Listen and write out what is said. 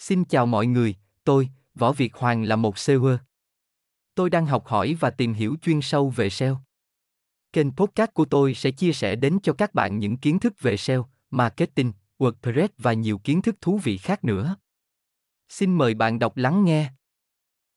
Xin chào mọi người, tôi, Võ Việt Hoàng là một SEO. Tôi đang học hỏi và tìm hiểu chuyên sâu về SEO. Kênh podcast của tôi sẽ chia sẻ đến cho các bạn những kiến thức về SEO, marketing, WordPress và nhiều kiến thức thú vị khác nữa. Xin mời bạn đọc lắng nghe.